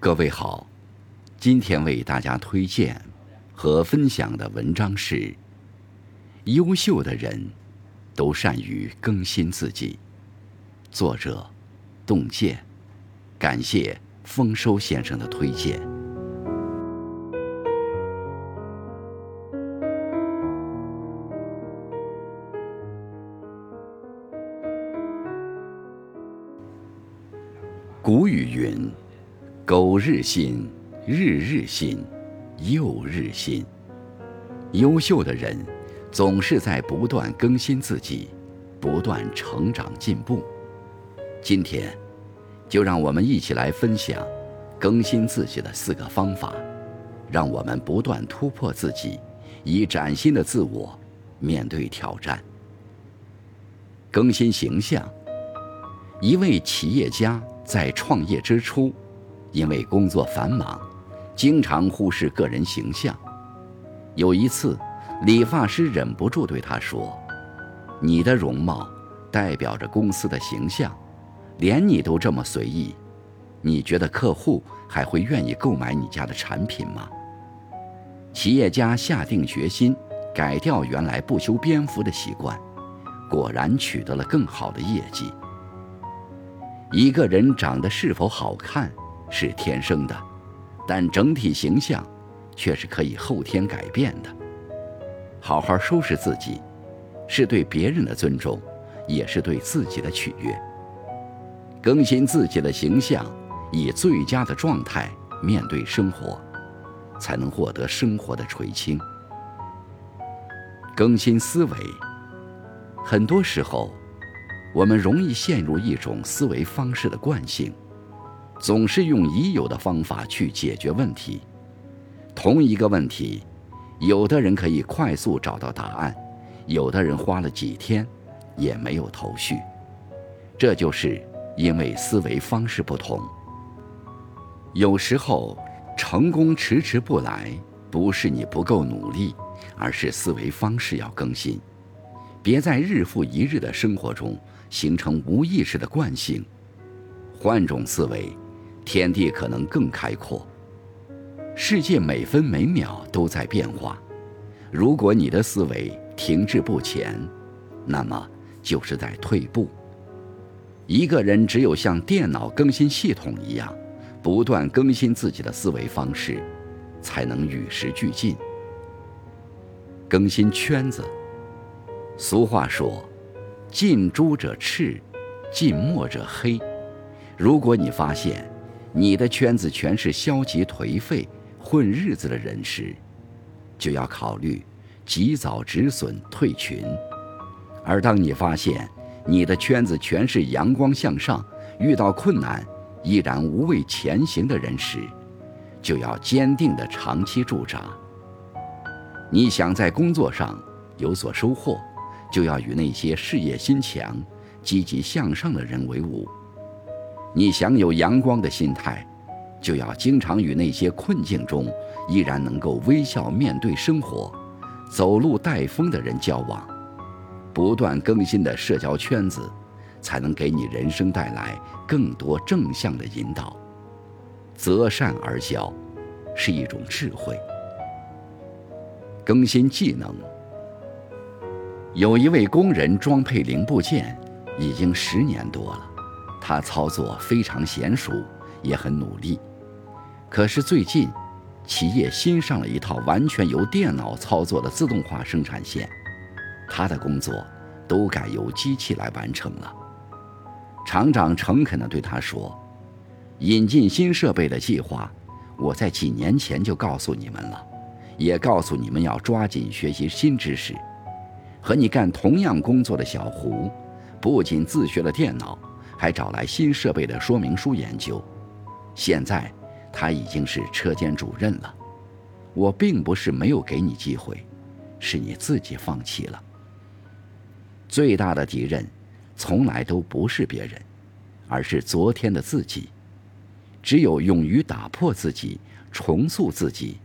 各位好，今天为大家推荐和分享的文章是：优秀的人都善于更新自己。作者：洞见，感谢丰收先生的推荐。古语云：“苟日新，日日新，又日新。”优秀的人总是在不断更新自己，不断成长进步。今天，就让我们一起来分享更新自己的四个方法，让我们不断突破自己，以崭新的自我面对挑战。更新形象，一位企业家。在创业之初，因为工作繁忙，经常忽视个人形象。有一次，理发师忍不住对他说：“你的容貌代表着公司的形象，连你都这么随意，你觉得客户还会愿意购买你家的产品吗？”企业家下定决心改掉原来不修边幅的习惯，果然取得了更好的业绩。一个人长得是否好看是天生的，但整体形象却是可以后天改变的。好好收拾自己，是对别人的尊重，也是对自己的取悦。更新自己的形象，以最佳的状态面对生活，才能获得生活的垂青。更新思维，很多时候。我们容易陷入一种思维方式的惯性，总是用已有的方法去解决问题。同一个问题，有的人可以快速找到答案，有的人花了几天也没有头绪。这就是因为思维方式不同。有时候，成功迟迟不来，不是你不够努力，而是思维方式要更新。别在日复一日的生活中。形成无意识的惯性，换种思维，天地可能更开阔。世界每分每秒都在变化，如果你的思维停滞不前，那么就是在退步。一个人只有像电脑更新系统一样，不断更新自己的思维方式，才能与时俱进。更新圈子。俗话说。近朱者赤，近墨者黑。如果你发现你的圈子全是消极颓废、混日子的人时，就要考虑及早止损退群；而当你发现你的圈子全是阳光向上、遇到困难依然无畏前行的人时，就要坚定的长期驻扎。你想在工作上有所收获。就要与那些事业心强、积极向上的人为伍。你想有阳光的心态，就要经常与那些困境中依然能够微笑面对生活、走路带风的人交往。不断更新的社交圈子，才能给你人生带来更多正向的引导。择善而交，是一种智慧。更新技能。有一位工人装配零部件，已经十年多了。他操作非常娴熟，也很努力。可是最近，企业新上了一套完全由电脑操作的自动化生产线，他的工作都改由机器来完成了。厂长诚恳地对他说：“引进新设备的计划，我在几年前就告诉你们了，也告诉你们要抓紧学习新知识。”和你干同样工作的小胡，不仅自学了电脑，还找来新设备的说明书研究。现在他已经是车间主任了。我并不是没有给你机会，是你自己放弃了。最大的敌人，从来都不是别人，而是昨天的自己。只有勇于打破自己，重塑自己，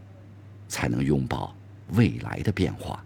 才能拥抱未来的变化。